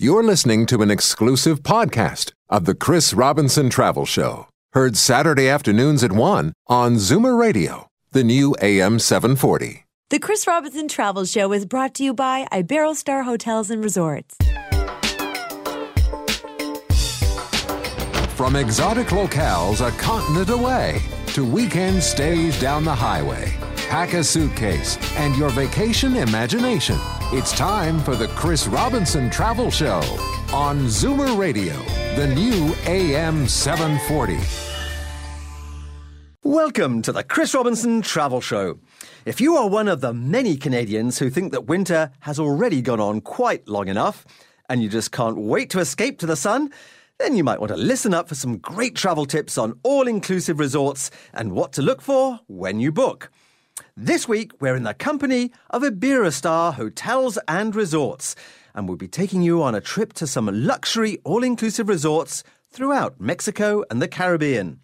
You're listening to an exclusive podcast of the Chris Robinson Travel Show, heard Saturday afternoons at 1 on Zoomer Radio, the new AM 740. The Chris Robinson Travel Show is brought to you by Iberostar Hotels and Resorts. From exotic locales a continent away to weekend stays down the highway, pack a suitcase and your vacation imagination. It's time for the Chris Robinson Travel Show on Zoomer Radio, the new AM 740. Welcome to the Chris Robinson Travel Show. If you are one of the many Canadians who think that winter has already gone on quite long enough and you just can't wait to escape to the sun, then you might want to listen up for some great travel tips on all inclusive resorts and what to look for when you book. This week, we're in the company of Iberostar Hotels and Resorts, and we'll be taking you on a trip to some luxury all inclusive resorts throughout Mexico and the Caribbean.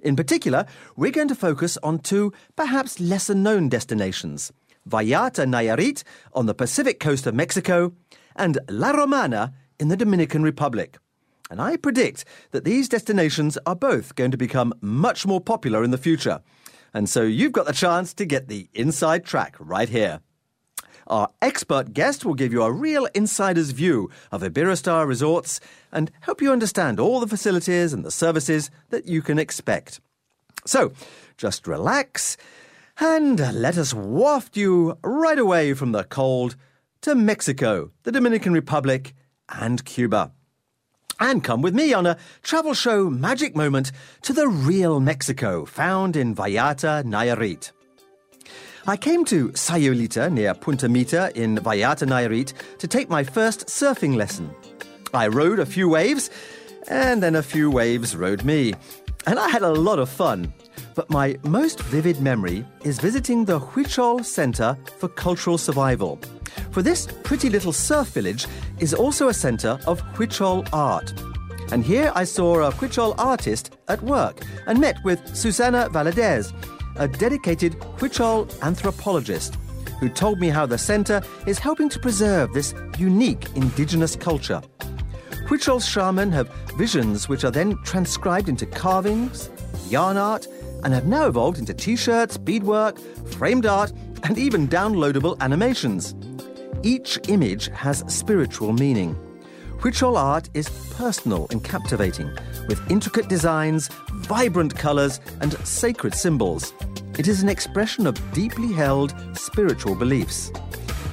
In particular, we're going to focus on two perhaps lesser known destinations Vallarta Nayarit on the Pacific coast of Mexico and La Romana in the Dominican Republic. And I predict that these destinations are both going to become much more popular in the future. And so you've got the chance to get the inside track right here. Our expert guest will give you a real insider's view of Iberostar resorts and help you understand all the facilities and the services that you can expect. So, just relax and let us waft you right away from the cold to Mexico, the Dominican Republic, and Cuba and come with me on a travel show magic moment to the real Mexico found in Vallarta, Nayarit. I came to Sayulita near Punta Mita in Vallarta, Nayarit to take my first surfing lesson. I rode a few waves, and then a few waves rode me. And I had a lot of fun. But my most vivid memory is visiting the Huichol Center for Cultural Survival. For this pretty little surf village is also a center of Huichol art. And here I saw a Huichol artist at work and met with Susana Valadez, a dedicated Huichol anthropologist, who told me how the center is helping to preserve this unique indigenous culture. Huichol's shaman have visions which are then transcribed into carvings, yarn art, and have now evolved into t shirts, beadwork, framed art, and even downloadable animations. Each image has spiritual meaning. Huichol art is personal and captivating, with intricate designs, vibrant colours, and sacred symbols. It is an expression of deeply held spiritual beliefs.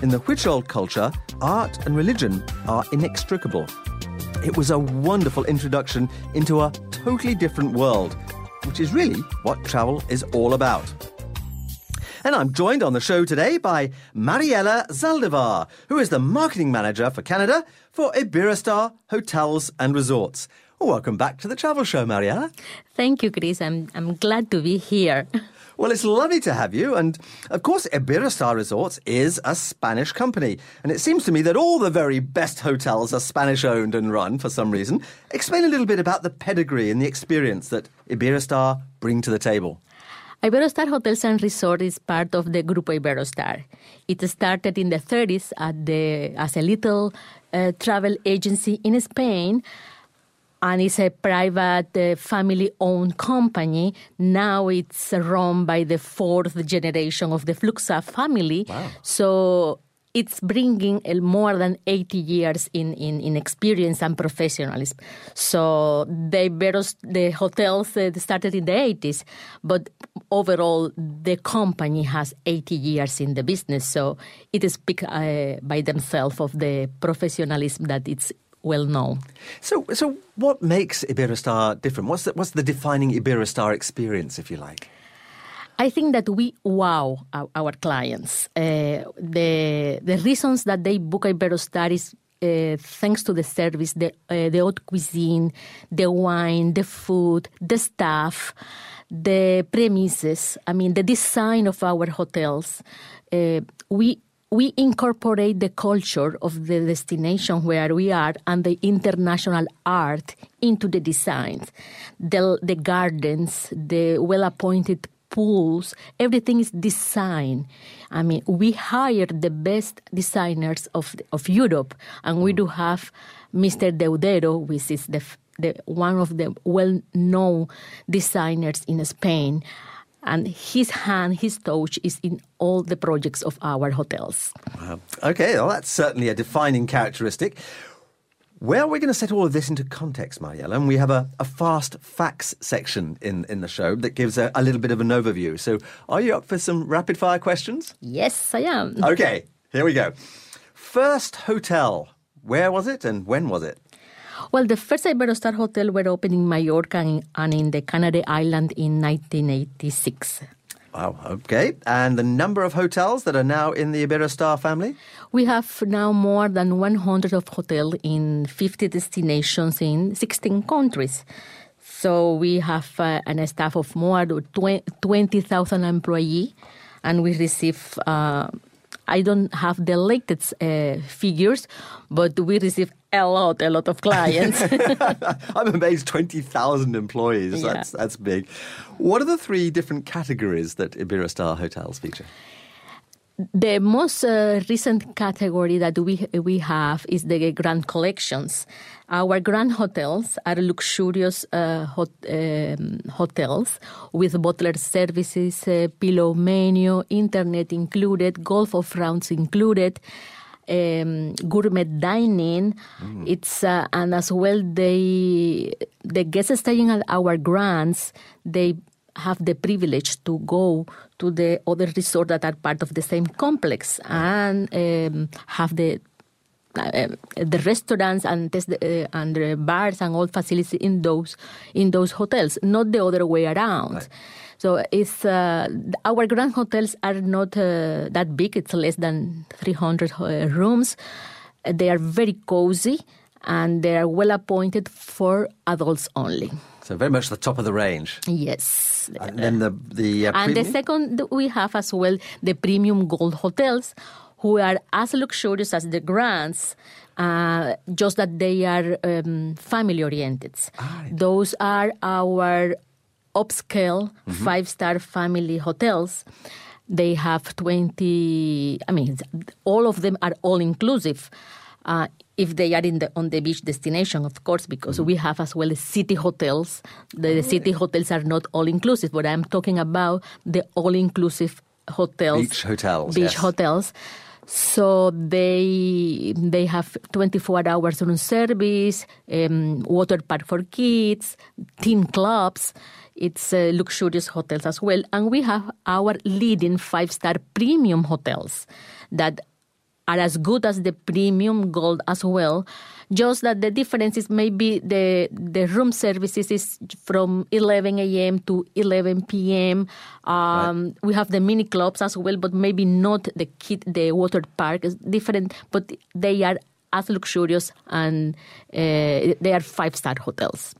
In the Huichol culture, art and religion are inextricable. It was a wonderful introduction into a totally different world, which is really what travel is all about. And I'm joined on the show today by Mariela Zaldivar, who is the marketing manager for Canada for Iberostar Hotels and Resorts. Welcome back to the travel show, Mariela. Thank you, Chris. I'm, I'm glad to be here. Well, it's lovely to have you. And of course, Iberostar Resorts is a Spanish company. And it seems to me that all the very best hotels are Spanish owned and run for some reason. Explain a little bit about the pedigree and the experience that Iberostar bring to the table. Iberostar Hotels and Resort is part of the Grupo Iberostar. It started in the 30s at the, as a little uh, travel agency in Spain and it's a private uh, family owned company. Now it's run by the fourth generation of the Fluxa family. Wow. So it's bringing more than 80 years in, in, in experience and professionalism. So they the hotels uh, started in the 80s, but overall the company has 80 years in the business. So it speaks uh, by themselves of the professionalism that it's well known. So, so what makes Iberostar different? What's the, what's the defining Iberostar experience, if you like? I think that we wow our, our clients. Uh, the the reasons that they book Iberostar is uh, thanks to the service, the uh, the haute cuisine, the wine, the food, the staff, the premises. I mean, the design of our hotels. Uh, we we incorporate the culture of the destination where we are and the international art into the designs, the, the gardens, the well appointed pools. Everything is design. I mean, we hire the best designers of of Europe, and we do have Mr. Deudero, which is the, the one of the well-known designers in Spain and his hand, his touch is in all the projects of our hotels. Wow. Okay, well, that's certainly a defining characteristic. Where are we going to set all of this into context, Mariela? And we have a, a fast facts section in, in the show that gives a, a little bit of an overview. So, are you up for some rapid fire questions? Yes, I am. Okay, here we go. First hotel, where was it and when was it? Well, the first Iberostar hotel were opened in Mallorca and in the Canary Island in 1986. Wow, okay. And the number of hotels that are now in the Iberostar family? We have now more than 100 of hotels in 50 destinations in 16 countries. So we have uh, a staff of more than 20,000 employees, and we receive uh, I don't have the latest uh, figures, but we receive a lot, a lot of clients. I'm amazed, 20,000 employees. Yeah. That's, that's big. What are the three different categories that Iberostar hotels feature? The most uh, recent category that we we have is the grand collections. Our grand hotels are luxurious uh, hot, um, hotels with butler services, uh, pillow menu, internet included, golf of rounds included. Um, gourmet dining. Mm. It's uh, and as well they the guests staying at our grands they have the privilege to go to the other resorts that are part of the same complex and um, have the uh, the restaurants and the, uh, and the bars and all facilities in those in those hotels, not the other way around. Right. So it's uh, our grand hotels are not uh, that big. It's less than 300 uh, rooms. They are very cozy and they are well appointed for adults only. So very much the top of the range. Yes. And then the the uh, and the second we have as well the premium gold hotels, who are as luxurious as the grands. Uh, just that they are um, family oriented. Ah, Those are our upscale mm-hmm. five star family hotels. They have 20, I mean, all of them are all inclusive. Uh, if they are in the on the beach destination, of course, because mm-hmm. we have as well city hotels. The, oh, city hotels are not all inclusive, but I'm talking about the all inclusive hotels, beach hotels, beach yes. hotels. So they they have 24 hours room service, um, water park for kids, teen clubs. It's uh, luxurious hotels as well, and we have our leading five star premium hotels that are as good as the premium gold as well. Just that the difference is maybe the the room services is from 11 a.m. to 11 p.m. Um, right. We have the mini clubs as well, but maybe not the kid, the water park is different, but they are as luxurious and uh, they are five star hotels.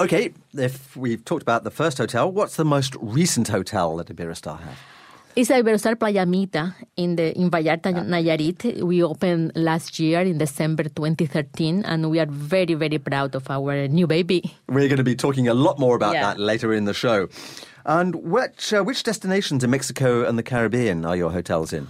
Okay, if we've talked about the first hotel, what's the most recent hotel that Iberostar has? It's Iberostar Playa Mita in the in Vallarta, ah. Nayarit. We opened last year in December 2013, and we are very, very proud of our new baby. We're going to be talking a lot more about yeah. that later in the show. And which uh, which destinations in Mexico and the Caribbean are your hotels in?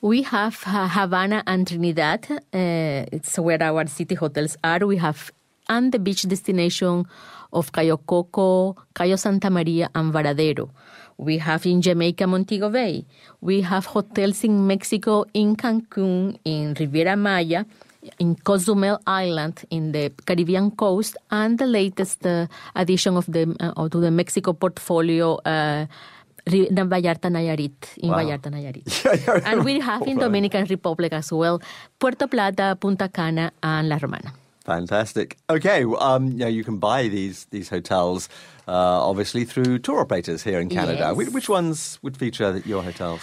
We have uh, Havana and Trinidad. Uh, it's where our city hotels are. We have and the beach destination of Cayo Coco, Cayo Santa Maria, and Varadero. We have in Jamaica Montego Bay. We have hotels in Mexico, in Cancun, in Riviera Maya, in Cozumel Island in the Caribbean coast, and the latest uh, addition of the uh, to the Mexico portfolio. Uh, Vallarta Nayarit, in wow. Vallarta Nayarit. and we have in Dominican Republic as well, Puerto Plata, Punta Cana, and La Romana. Fantastic. Okay, um, yeah, you can buy these these hotels uh, obviously through tour operators here in Canada. Yes. Which ones would feature your hotels?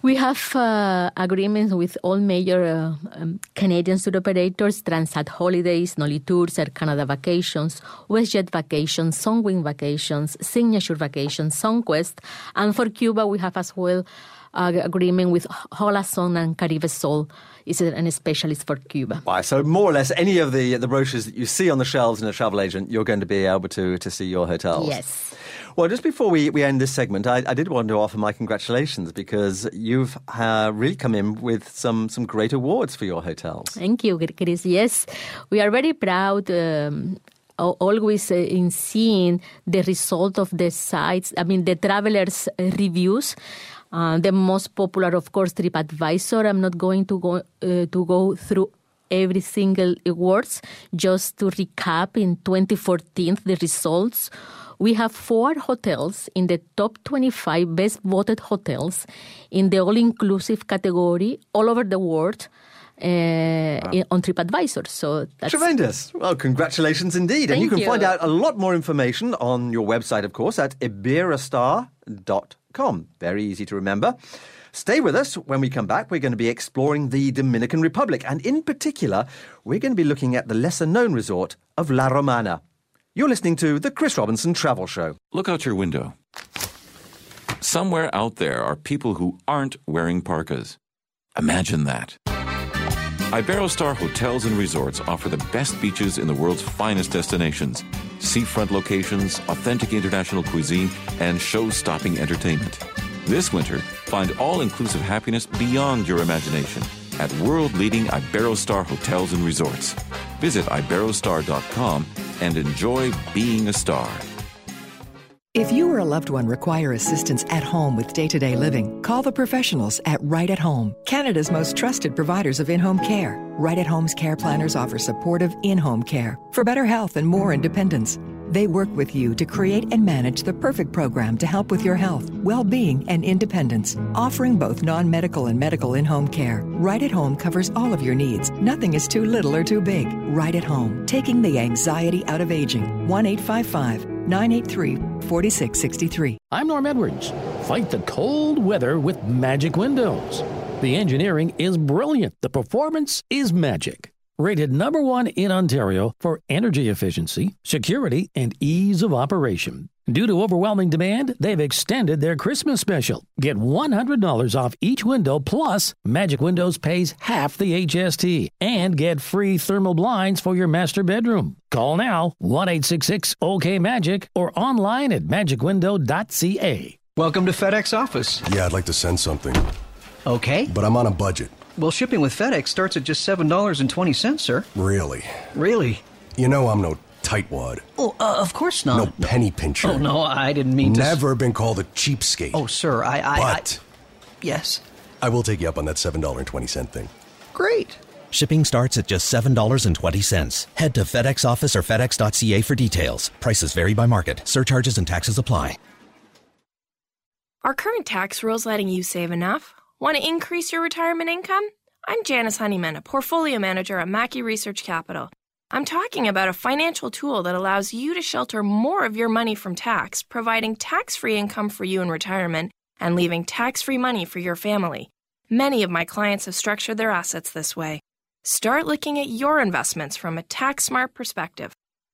We have uh, agreements with all major uh, um, Canadian tour operators: Transat Holidays, Nolitours, Air Canada Vacations, WestJet Vacations, Sunwing Vacations, Signature Vacations, Sunquest, and for Cuba we have as well uh, agreement with Hola Sun and Caribesol is it an specialist for Cuba. Why, so more or less any of the the brochures that you see on the shelves in a travel agent, you're going to be able to, to see your hotels. Yes. Well, just before we, we end this segment, I, I did want to offer my congratulations because you've uh, really come in with some, some great awards for your hotels. Thank you, Chris. Yes, we are very proud. Um, always uh, in seeing the result of the sites, I mean, the travelers' reviews. Uh, the most popular, of course, TripAdvisor. I'm not going to go uh, to go through every single awards. Just to recap, in 2014, the results we have four hotels in the top 25 best voted hotels in the all inclusive category all over the world. Uh, wow. on TripAdvisor. So that's tremendous. Well, congratulations indeed. Thank and you can you. find out a lot more information on your website, of course, at iberostar.com. Very easy to remember. Stay with us. When we come back, we're going to be exploring the Dominican Republic. And in particular, we're going to be looking at the lesser known resort of La Romana. You're listening to The Chris Robinson Travel Show. Look out your window. Somewhere out there are people who aren't wearing parkas. Imagine that. Iberostar Hotels and Resorts offer the best beaches in the world's finest destinations, seafront locations, authentic international cuisine, and show stopping entertainment. This winter, find all inclusive happiness beyond your imagination at world leading Iberostar Hotels and Resorts. Visit Iberostar.com and enjoy being a star. If you or a loved one require assistance at home with day to day living, call the professionals at Right at Home, Canada's most trusted providers of in home care. Right at Home's care planners offer supportive in home care for better health and more independence. They work with you to create and manage the perfect program to help with your health, well being, and independence, offering both non medical and medical in home care. Right at Home covers all of your needs. Nothing is too little or too big. Right at Home, taking the anxiety out of aging. 1 855 983 4663. I'm Norm Edwards. Fight the cold weather with Magic Windows. The engineering is brilliant, the performance is magic rated number one in Ontario for energy efficiency, security, and ease of operation. Due to overwhelming demand, they've extended their Christmas special. Get $100 off each window, plus Magic Windows pays half the HST, and get free thermal blinds for your master bedroom. Call now 1 866 OK Magic or online at magicwindow.ca. Welcome to FedEx Office. Yeah, I'd like to send something. Okay. But I'm on a budget. Well, shipping with FedEx starts at just $7.20, sir. Really? Really? You know I'm no tightwad. Oh, uh, of course not. No penny pincher. Oh, no, I didn't mean to. Never been called a cheapskate. Oh, sir, I. I but. I, yes. I will take you up on that $7.20 thing. Great. Shipping starts at just $7.20. Head to FedEx office or FedEx.ca for details. Prices vary by market. Surcharges and taxes apply. Are current tax rules letting you save enough? Want to increase your retirement income? I'm Janice Honeyman, a portfolio manager at Mackie Research Capital. I'm talking about a financial tool that allows you to shelter more of your money from tax, providing tax free income for you in retirement and leaving tax free money for your family. Many of my clients have structured their assets this way. Start looking at your investments from a tax smart perspective.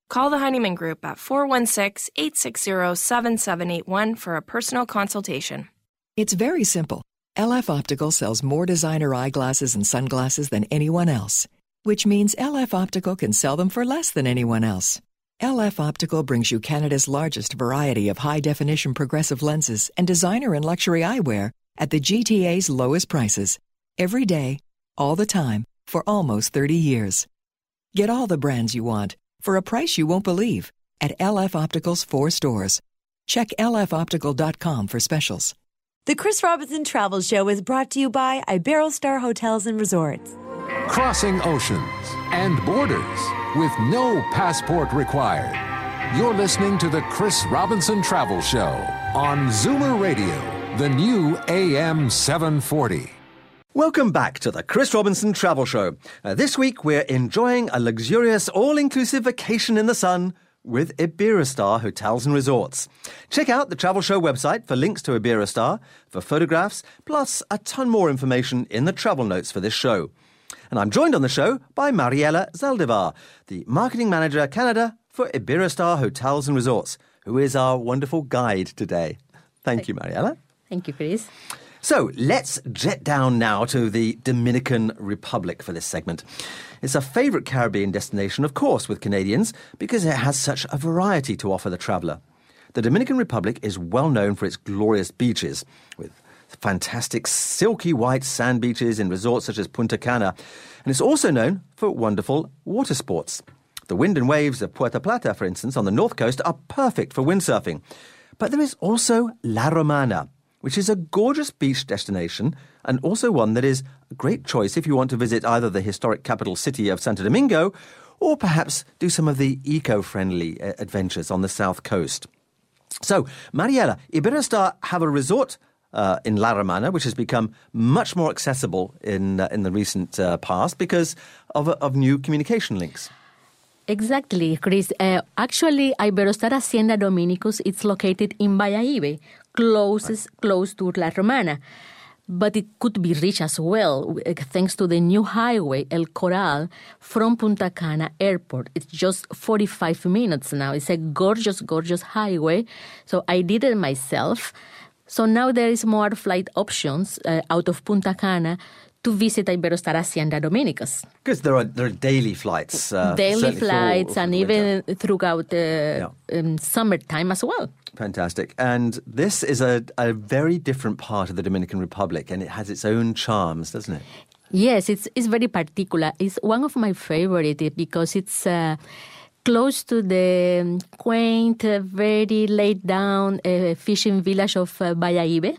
Call the Honeyman Group at 416 860 7781 for a personal consultation. It's very simple. LF Optical sells more designer eyeglasses and sunglasses than anyone else, which means LF Optical can sell them for less than anyone else. LF Optical brings you Canada's largest variety of high definition progressive lenses and designer and luxury eyewear at the GTA's lowest prices. Every day, all the time, for almost 30 years. Get all the brands you want for a price you won't believe at LF Optical's four stores. Check lfoptical.com for specials. The Chris Robinson Travel Show is brought to you by Iberostar Hotels and Resorts. Crossing oceans and borders with no passport required. You're listening to the Chris Robinson Travel Show on Zoomer Radio, the new AM 740. Welcome back to the Chris Robinson Travel Show. Uh, this week we're enjoying a luxurious all inclusive vacation in the sun with Iberostar Hotels and Resorts. Check out the Travel Show website for links to Iberostar, for photographs, plus a ton more information in the travel notes for this show. And I'm joined on the show by Mariela Zaldivar, the Marketing Manager Canada for Iberostar Hotels and Resorts, who is our wonderful guide today. Thank you, Mariela. Thank you, Chris. So let's jet down now to the Dominican Republic for this segment. It's a favourite Caribbean destination, of course, with Canadians because it has such a variety to offer the traveller. The Dominican Republic is well known for its glorious beaches, with fantastic silky white sand beaches in resorts such as Punta Cana, and it's also known for wonderful water sports. The wind and waves of Puerto Plata, for instance, on the north coast are perfect for windsurfing. But there is also La Romana, which is a gorgeous beach destination and also one that is a great choice if you want to visit either the historic capital city of Santo Domingo or perhaps do some of the eco friendly uh, adventures on the south coast. So, Mariela, Iberostar have a resort uh, in La Romana, which has become much more accessible in uh, in the recent uh, past because of of new communication links. Exactly, Chris. Uh, actually, Iberostar Hacienda Dominicus it's located in Bayahibe, closest close to La Romana. But it could be reached as well uh, thanks to the new highway El Coral from Punta Cana Airport. It's just 45 minutes now. It's a gorgeous, gorgeous highway. So I did it myself. So now there is more flight options uh, out of Punta Cana to visit Iberostar Hacienda Dominicus. Because there are there are daily flights, uh, daily flights, and even throughout the um, summertime as well. Fantastic. And this is a, a very different part of the Dominican Republic, and it has its own charms, doesn't it? Yes, it's it's very particular. It's one of my favorite eh, because it's uh, close to the quaint, very laid down uh, fishing village of uh, Bayahibe.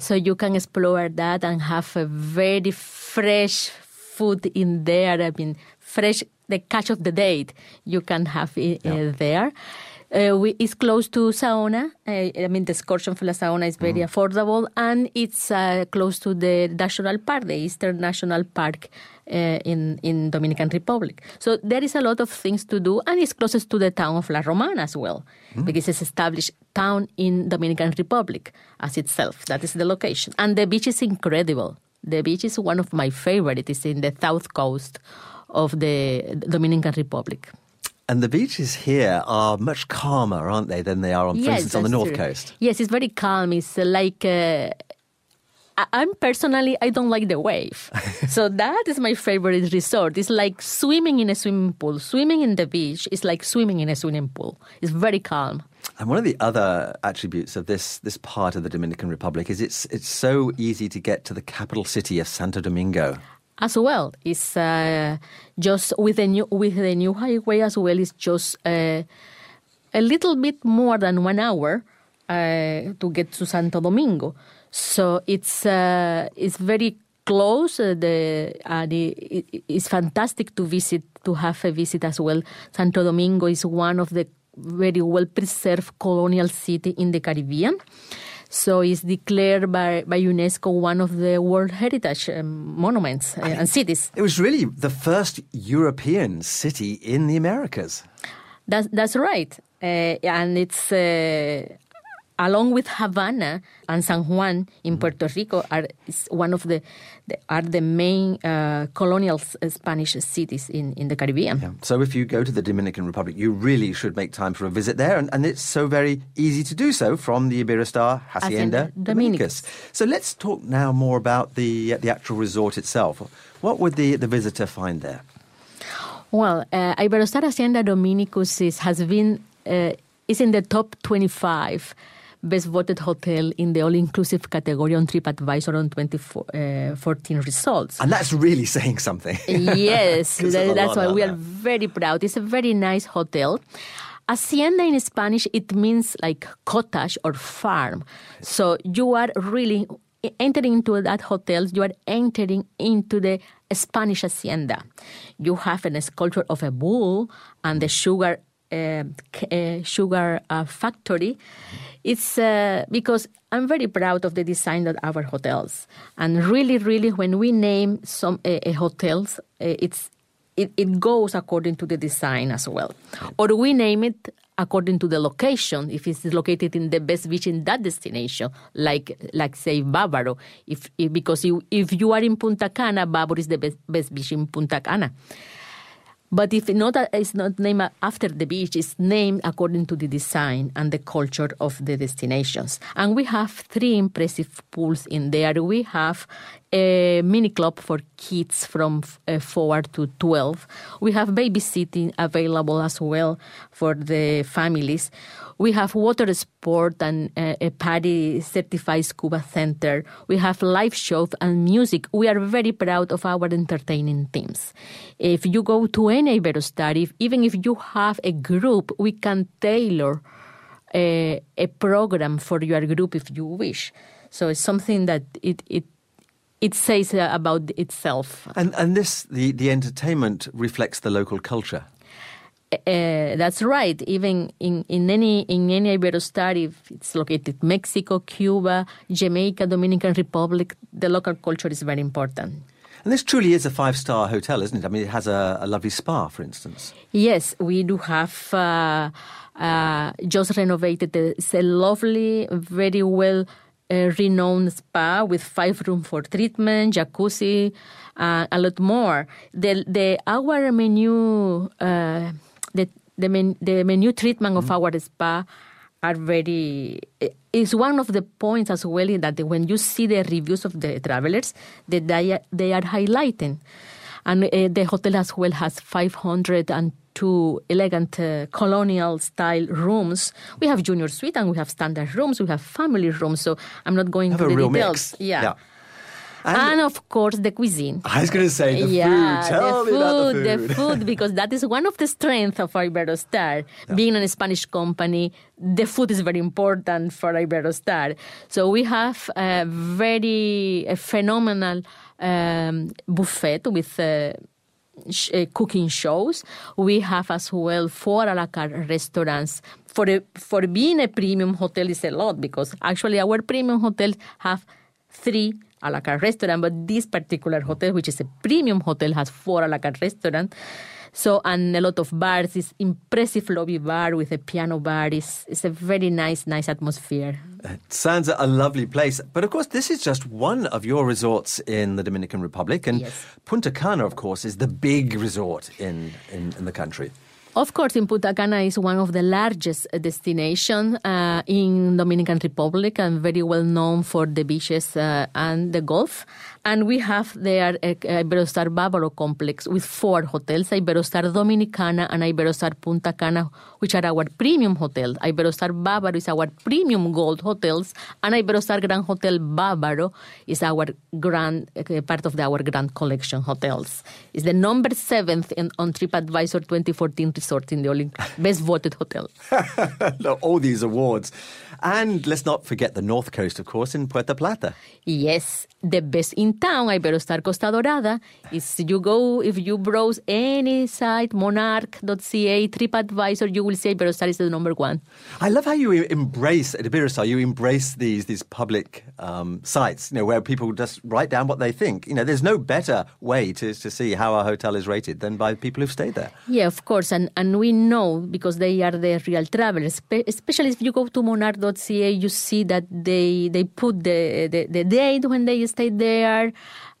So you can explore that and have a very fresh food in there. I mean, fresh the catch of the day you can have it uh, there. Uh, we, it's close to Saona. Uh, I mean, the excursion for La Saona is very affordable, and it's uh, close to the national park, the Eastern National Park uh, in in Dominican Republic. So there is a lot of things to do, and it's closest to the town of La Romana as well, because it's established town in Dominican Republic as itself. That is the location, and the beach is incredible. The beach is one of my favorite. It is in the south coast of the Dominican Republic. And the beaches here are much calmer, aren't they, than they are, on, for instance, on the north true. coast? Yes, it's very calm. It's uh, like uh, I'm personally I don't like the wave, so that is my favorite resort. It's like swimming in a swimming pool. Swimming in the beach is like swimming in a swimming pool. It's very calm. And one of the other attributes of this this part of the Dominican Republic is it's it's so easy to get to the capital city of Santo Domingo. As well. It's uh, just with the new with the new highway as well. It's just uh, a little bit more than one hour uh, to get to Santo Domingo. So it's uh, it's very close. Uh, the and it, it- it's fantastic to visit to have a visit as well. Santo Domingo is one of the very well preserved colonial city in the Caribbean. So it's declared by, by UNESCO one of the World Heritage um, monuments uh, and cities. It was really the first European city in the Americas. That's, that's right. Uh, and it's uh, along with Havana and San Juan in Puerto Rico are one of the, the are the main uh, colonial s- uh, Spanish cities in, in the Caribbean. So if you go to the Dominican Republic, you really should make time for a visit there, and, and it's so very easy to do so from the Iberostar Hacienda Hacienda Dominicus. So let's talk now more about the uh, the actual resort itself. What would the, the visitor find there? Well, uh, Iberostar Hacienda Dominicus is, has been uh, is in the top 25 best voted hotel in the all-inclusive category on TripAdvisor on 2014 results. And that's really saying something. yes, that- that's why we are very proud. It's a very nice hotel. Hacienda in Spanish, it means like cottage or farm. So you are really entering into that hotel, you are entering into the Spanish hacienda. You have a sculpture of a bull and the sugar uh, uh, sugar uh, factory. It's uh, because I'm very proud of the design of our hotels, and really, really, when we name some uh, uh, hotels, uh, it's it, it goes according to the design as well, or we name it according to the location. If it's located in the best beach in that destination, like like say Bávaro, if, if because you, if you are in Punta Cana, Bávaro is the best, best beach in Punta Cana. But if not, uh, it's not named after the beach, it's named according to the design and the culture of the destinations. And we have three impressive pools in there. We have a mini club for kids from uh, 4 to 12. We have babysitting available as well for the families. We have water sport and uh, a PADI certified scuba center. We have live shows and music. We are very proud of our entertaining teams. If you go to any Iberostar, even if you have a group, we can tailor a, a program for your group if you wish. So it's something that it, it it says uh, about itself. And and this the the entertainment reflects the local culture. Uh, that's right. Even in, in any in any Iberostar, if it's located Mexico, Cuba, Jamaica, Dominican Republic, the local culture is very important. And this truly is a five star hotel, isn't it? I mean, it has a, a lovely spa, for instance. Yes, we do have uh, uh, just renovated. It's a lovely, very well a renowned spa with five rooms for treatment, jacuzzi, uh, a lot more. The the our menu uh, the the, men, the menu treatment of mm-hmm. our spa are very is one of the points as well in that when you see the reviews of the travelers that they they are highlighting and uh, the hotel as well has 502 elegant uh, colonial style rooms. We have junior suite and we have standard rooms. We have family rooms. So I'm not going to the details. Yeah. yeah. And, and, of course the cuisine. I was going to say the yeah, food. Tell the food, about the food. The food, because that is one of the strengths of Iberostar. Yeah. Being a Spanish company, the food is very important for Iberostar. So we have a very a phenomenal um, buffet with. Uh, sh- uh, cooking shows. We have as well four a la carte restaurants. For a, for being a premium hotel is a lot because actually our premium hotels have three a la carte restaurant, but this particular hotel, which is a premium hotel, has four a la carte restaurant. So, and a lot of bars. This impressive lobby bar with a piano bar. It's, it's a very nice, nice atmosphere. It sounds a lovely place. But of course, this is just one of your resorts in the Dominican Republic. And yes. Punta Cana, of course, is the big resort in, in, in the country. Of course, in Punta Cana is one of the largest destinations uh, in Dominican Republic and very well known for the beaches uh, and the Gulf. And we have there Iberostar Bávaro complex with four hotels, Iberostar Dominicana and Iberostar Punta Cana, which are our premium hotels. Iberostar Bávaro is our premium gold hotels, and Iberostar Grand Hotel Bávaro is our grand uh, part of the, our grand collection hotels. It's the number seventh in, on TripAdvisor 2014 resort in the Olympic best voted hotel. All these awards. And let's not forget the North Coast, of course, in Puerto Plata. Yes, the best in town, Iberostar Costa Dorada. Is you go, if you browse any site, monarch.ca, TripAdvisor, you will see Iberostar is the number one. I love how you embrace, at Iberostar, you embrace these, these public um, sites, you know, where people just write down what they think. You know, there's no better way to, to see how a hotel is rated than by people who've stayed there. Yeah, of course. And, and we know, because they are the real travelers, especially if you go to monarch.ca, .ca, you see that they they put the, the, the date when they stayed there,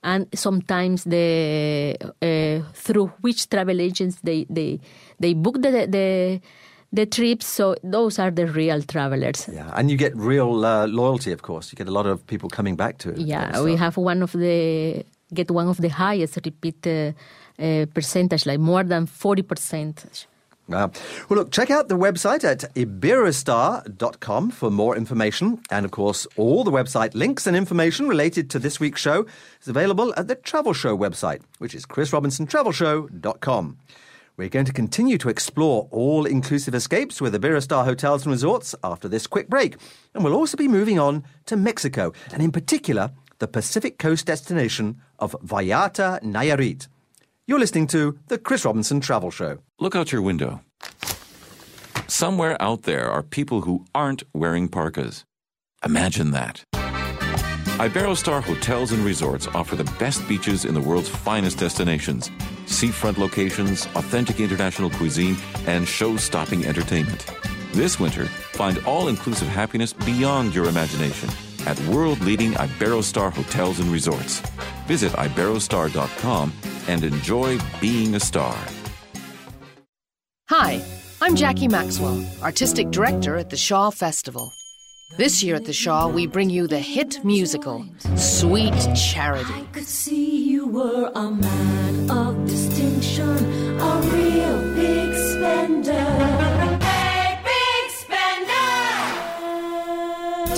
and sometimes the uh, through which travel agents they they they book the the the trips. So those are the real travelers. Yeah, and you get real uh, loyalty, of course. You get a lot of people coming back to it. Yeah, we have one of the get one of the highest repeat uh, uh percentage, like more than forty percent. Uh, well, look, check out the website at iberostar.com for more information. And of course, all the website links and information related to this week's show is available at the Travel Show website, which is chrisrobinsontravelshow.com. We're going to continue to explore all inclusive escapes with Iberostar Hotels and Resorts after this quick break. And we'll also be moving on to Mexico, and in particular, the Pacific coast destination of Vallarta, Nayarit. You're listening to The Chris Robinson Travel Show. Look out your window. Somewhere out there are people who aren't wearing parkas. Imagine that. Iberostar Hotels and Resorts offer the best beaches in the world's finest destinations, seafront locations, authentic international cuisine, and show stopping entertainment. This winter, find all inclusive happiness beyond your imagination at world leading Iberostar Hotels and Resorts. Visit Iberostar.com and enjoy being a star. Hi, I'm Jackie Maxwell, Artistic Director at the Shaw Festival. This year at the Shaw, we bring you the hit musical, Sweet Charity. I could see you were a man of distinction, a real big spender.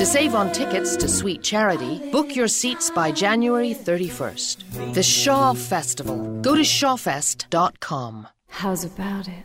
To save on tickets to Sweet Charity, book your seats by January 31st. The Shaw Festival. Go to shawfest.com. How's about it?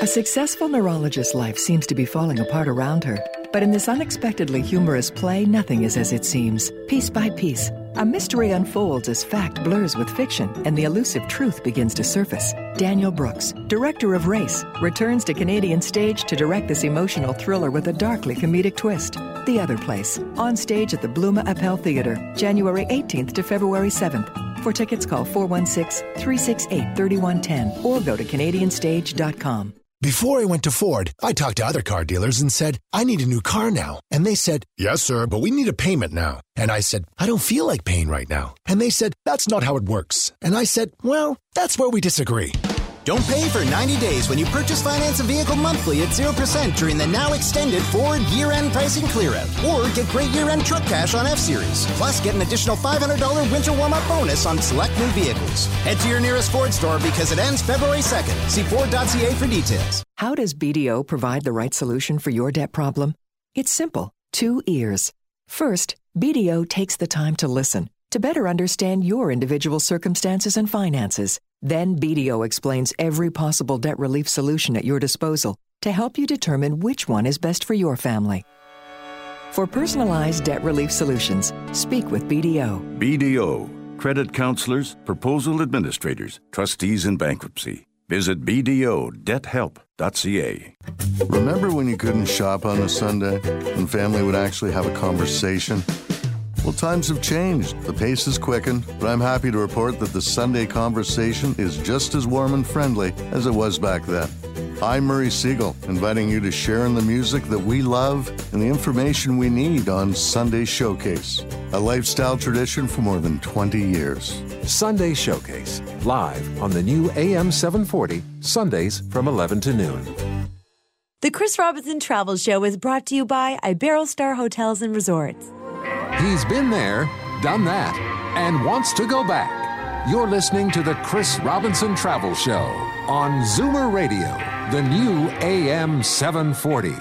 A successful neurologist's life seems to be falling apart around her. But in this unexpectedly humorous play, nothing is as it seems. Piece by piece, a mystery unfolds as fact blurs with fiction and the elusive truth begins to surface. Daniel Brooks, director of Race, returns to Canadian stage to direct this emotional thriller with a darkly comedic twist. The Other Place, on stage at the Bluma Appel Theatre, January 18th to February 7th. For tickets, call 416 368 3110 or go to CanadianStage.com. Before I went to Ford, I talked to other car dealers and said, I need a new car now. And they said, Yes, sir, but we need a payment now. And I said, I don't feel like paying right now. And they said, That's not how it works. And I said, Well, that's where we disagree. Don't pay for 90 days when you purchase finance a vehicle monthly at 0% during the now extended Ford year end pricing clearout. Or get great year end truck cash on F Series. Plus, get an additional $500 winter warm up bonus on select new vehicles. Head to your nearest Ford store because it ends February 2nd. See Ford.ca for details. How does BDO provide the right solution for your debt problem? It's simple two ears. First, BDO takes the time to listen to better understand your individual circumstances and finances. Then BDO explains every possible debt relief solution at your disposal to help you determine which one is best for your family. For personalized debt relief solutions, speak with BDO. BDO, credit counselors, proposal administrators, trustees in bankruptcy. Visit BDOdebthelp.ca. Remember when you couldn't shop on a Sunday and family would actually have a conversation? Well, times have changed. The pace has quickened, but I'm happy to report that the Sunday conversation is just as warm and friendly as it was back then. I'm Murray Siegel, inviting you to share in the music that we love and the information we need on Sunday Showcase, a lifestyle tradition for more than 20 years. Sunday Showcase, live on the new AM 740, Sundays from 11 to noon. The Chris Robinson Travel Show is brought to you by Iberostar Hotels and Resorts. He's been there, done that, and wants to go back. You're listening to the Chris Robinson Travel Show on Zoomer Radio, the new AM 740.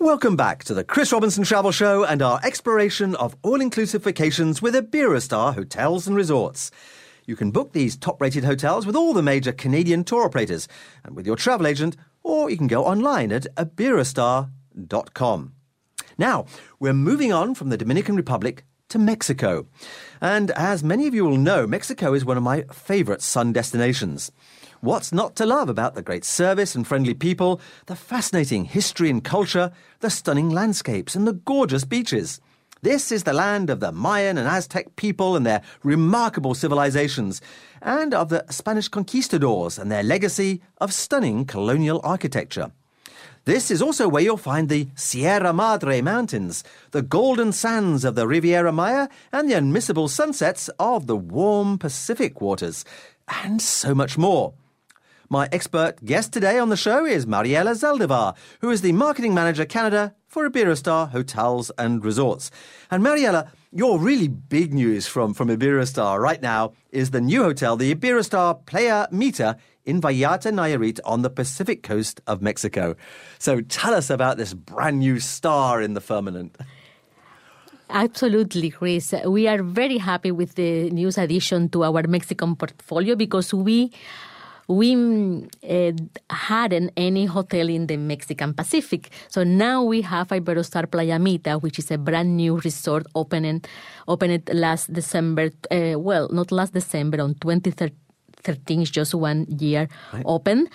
Welcome back to the Chris Robinson Travel Show and our exploration of all inclusive vacations with Iberostar Hotels and Resorts. You can book these top rated hotels with all the major Canadian tour operators and with your travel agent, or you can go online at iberostar.com. Now, we're moving on from the Dominican Republic to Mexico. And as many of you will know, Mexico is one of my favorite sun destinations. What's not to love about the great service and friendly people, the fascinating history and culture, the stunning landscapes, and the gorgeous beaches? This is the land of the Mayan and Aztec people and their remarkable civilizations, and of the Spanish conquistadors and their legacy of stunning colonial architecture. This is also where you'll find the Sierra Madre Mountains, the golden sands of the Riviera Maya, and the unmissable sunsets of the warm Pacific waters, and so much more. My expert guest today on the show is Mariela Zaldivar, who is the Marketing Manager Canada for Iberostar Hotels and Resorts. And Mariela, your really big news from, from Iberostar right now is the new hotel, the Iberostar Playa Mita in Vallarta, Nayarit on the Pacific coast of Mexico. So tell us about this brand new star in the firmament. Absolutely, Chris. We are very happy with the news addition to our Mexican portfolio because we we uh, hadn't any hotel in the Mexican Pacific. So now we have Iberostar Playa Mita, which is a brand new resort opening opened last December. Uh, well, not last December, on 2013, just one year right. open.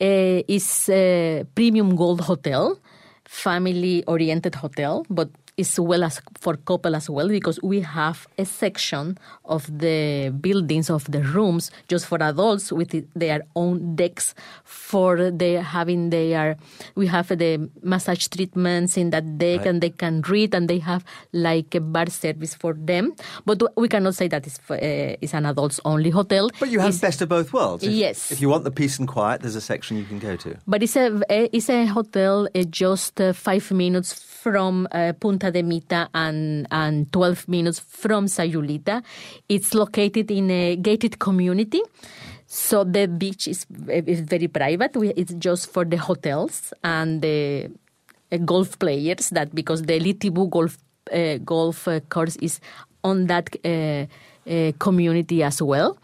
Uh, it's a premium gold hotel, family oriented hotel, but is well as for couple as well because we have a section of the buildings of the rooms just for adults with their own decks for they having their we have the massage treatments in that deck Right. and they can read and they have like a bar service for them but we cannot say that it's, for, uh, it's an adults only hotel But you have It's- best of both worlds. If, Yes. If you want the peace and quiet, there's a section you can go to. But it's a it's a hotel uh, just uh, five minutes from uh, Punta de Mita and and twelve minutes from Sayulita. It's located in a gated community, so the beach is, is very private. We, it's just for the hotels and the uh, golf players. That because the Litibu golf uh, golf uh, course is on that uh, uh, community as well.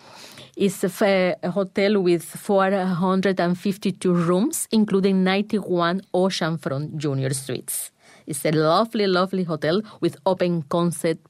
It's a, a hotel with 452 rooms, including 91 oceanfront junior suites. It's a lovely, lovely hotel with open concept,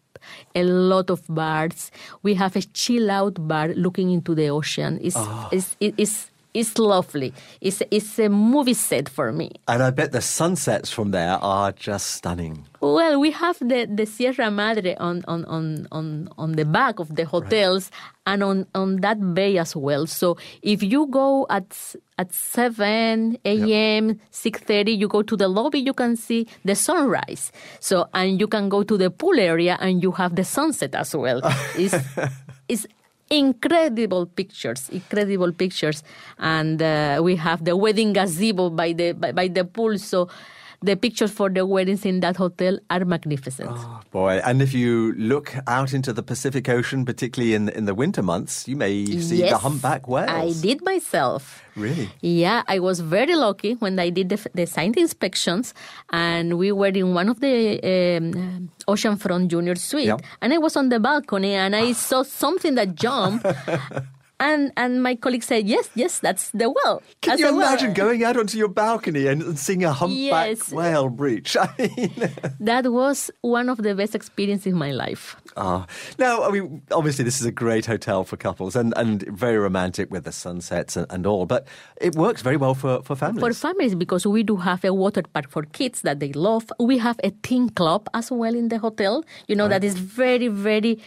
a lot of bars. We have a chill out bar looking into the ocean. It's, Oh. it's, it- it's, it's lovely. It's, it's a movie set for me. And I bet the sunsets from there are just stunning. Well, we have the, the Sierra Madre on, on, on, on, on the back of the hotels and on, on that bay as well. So if you go at at 7 a.m., 6.30, you go to the lobby, you can see the sunrise. So, and you can go to the pool area and you have the sunset as well. it's, it's incredible pictures, incredible pictures. And uh, we have the wedding gazebo by the, by, by the pool. So the pictures for the weddings in that hotel are magnificent. Oh, boy, and if you look out into the Pacific Ocean, particularly in in the winter months, you may see the humpback whales. I did myself. Really? Yeah, I was very lucky when I did the, the site inspections, and we were in one of the um, oceanfront junior suite, Yeah. and I was on the balcony, and I saw something that jumped. And and my colleague said, yes, yes, that's the well. Can you the well." imagine going out onto your balcony and, and seeing a humpback Yes. whale breach? I mean, That was one of the best experiences in my life. ah. now, I mean, obviously, this is a great hotel for couples and, and very romantic with the sunsets and, and all, but it works very well for, for families. For families, because we do have a water park for kids that they love. We have a teen club as well in the hotel. You know, that is very, very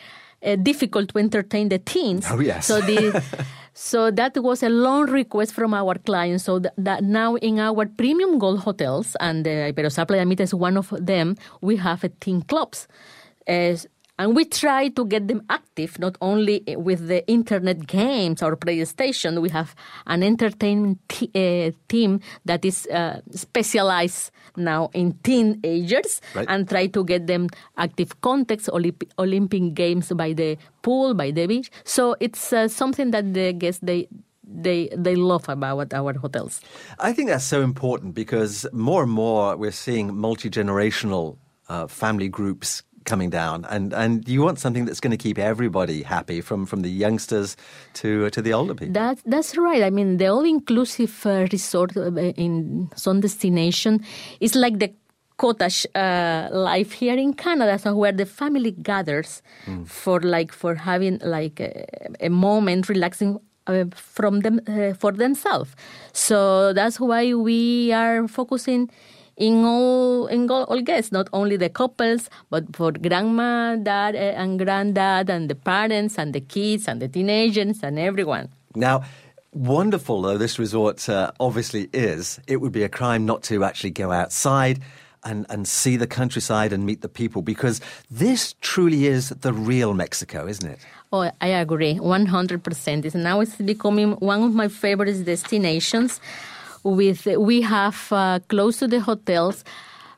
uh, difficult to entertain the teens. Oh, yes. So the. So that was a long request from our clients. So that, that now in our premium gold hotels, and uh, Iberostar Playa Mita is one of them, we have a teen clubs. Uh, and we try to get them active, not only with the internet games or PlayStation. We have an entertainment t- uh, team that is uh, specialized now in teenagers Right. and try to get them active contacts, Olymp- Olympic games by the pool, by the beach. So it's uh, something that the guests they they they love about our hotels. I think that's so important because more and more we're seeing multi generational uh, family groups coming down, and, and you want something that's going to keep everybody happy, from, from the youngsters to uh, to the older people. That that's right. I mean, the all-inclusive uh, resort uh, in some destination is like the cottage uh, life here in Canada, so where the family gathers for like for having like a, a moment relaxing. Uh, from them uh, for themselves, so that's why we are focusing in all in all, all guests, not only the couples, but for grandma, dad, uh, and granddad, and the parents, and the kids, and the teenagers, and everyone. Now, wonderful though this resort uh, obviously is, it would be a crime not to actually go outside and, and see the countryside and meet the people because this truly is the real Mexico, isn't it? Oh, I agree, 100%. It's now it's becoming one of my favorite destinations. With we have uh, close to the hotels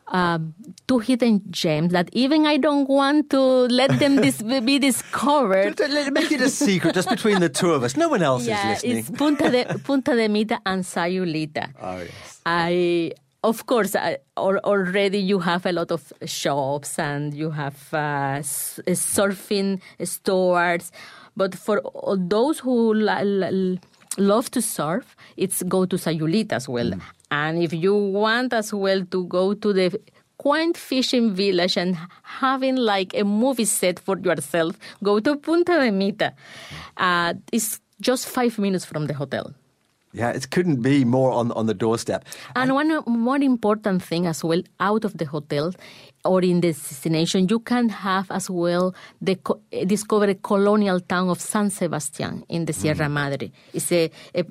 uh, two hidden gems that even I don't want to let them dis- be discovered. Make it a secret just between the two of us. No one else yeah, is listening. it's Punta de Punta de Mita and Sayulita. Oh, yes. I, of course, I, al- already you have a lot of shops and you have uh, s- surfing stores, but for those who love to surf, it's go to Sayulita as well. And if you want as well to go to the quaint fishing village and having like a movie set for yourself, go to Punta de Mita. Uh, it's just five minutes from the hotel. Yeah, it couldn't be more on, on the doorstep. And one more important thing as well, out of the hotel or in the destination, you can have as well the co- discover a colonial town of San Sebastian in the Sierra Madre. It's a, a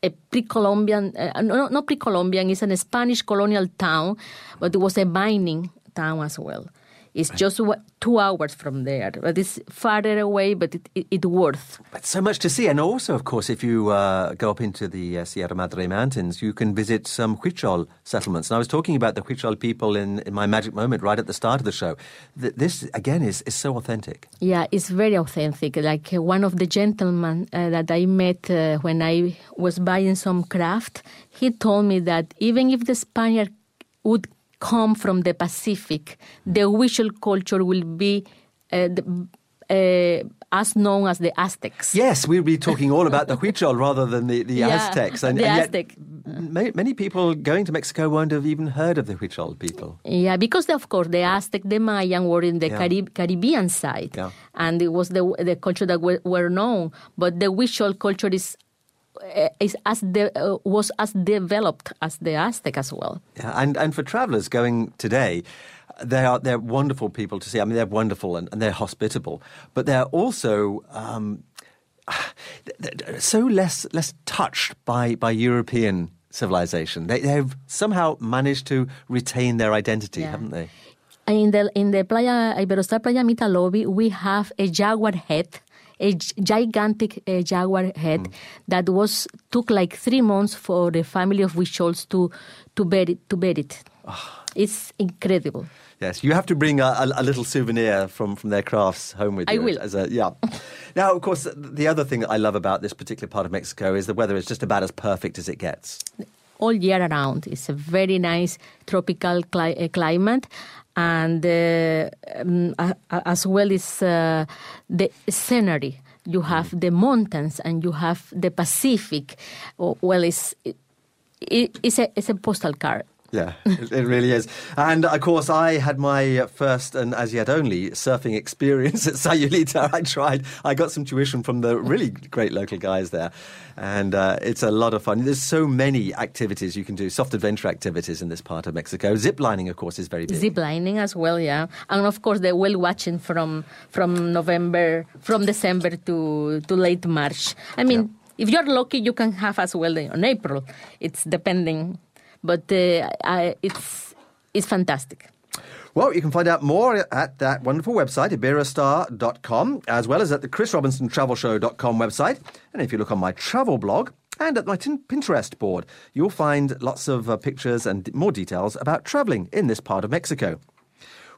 a pre-Columbian, uh, no, not pre-Columbian, it's a Spanish colonial town, but it was a mining town as well. It's just two hours from there, but it's farther away, but it, it, it worth. But so much to see. And also, of course, if you uh, go up into the uh, Sierra Madre Mountains, you can visit some Huichol settlements. And I was talking about the Huichol people in, in my magic moment right at the start of the show. Th- this, again, is, is so authentic. Yeah, it's very authentic. Like uh, one of the gentlemen uh, that I met uh, when I was buying some craft, he told me that even if the Spaniard would come from the Pacific, the Huichol culture will be uh, the, uh, as known as the Aztecs. Yes, we'll be talking all about the Huichol rather than the, the Yeah, Aztecs. the and Aztec. ma- many people going to Mexico won't have even heard of the Huichol people. Yeah, because of course the Aztec, the Mayan were in the Yeah. Carib- Caribbean side, Yeah. and it was the the culture that were, were known. But the Huichol culture is is as de- uh, was as developed as the Aztec as well. Yeah, and and for travellers going today, they are they're wonderful people to see. I mean, they're wonderful and, and they're hospitable, but they're also um, so less less touched by by European civilization. They, they've somehow managed to retain their identity, Yeah. haven't they? In the in the Playa Iberostar Playa Mita lobby, we have a jaguar head, a gigantic uh, jaguar head that was took like three months for the family of Huichols to to bury to bury it. It's incredible. Yes, you have to bring a, a, a little souvenir from, from their crafts home with you. I will. As a, yeah. now, of course, the other thing that I love about this particular part of Mexico is the weather is just about as perfect as it gets. all year around. It's a very nice tropical cli- uh, climate, and uh, um, as well as uh, the scenery. You have the mountains and you have the Pacific. Oh, Well, it's it, it's a it's a postal card. Yeah, it, really is. And of course, I had my first and as yet only surfing experience at Sayulita. I tried. I got some tuition from the really great local guys there, and uh, it's a lot of fun. There's so many activities you can do, soft adventure activities in this part of Mexico. Zip lining, of course, is very big. Zip lining as well, yeah, and of course the whale watching from from November, from December to to late March. I mean, if you're lucky, you can have as well in April. It's depending, but uh, I, it's it's fantastic. Well, you can find out more at that wonderful website, iberostar.com, as well as at the chrisrobinsontravelshow.com website. And if you look on my travel blog and at my Pinterest board, you'll find lots of uh, pictures and more details about traveling in this part of Mexico.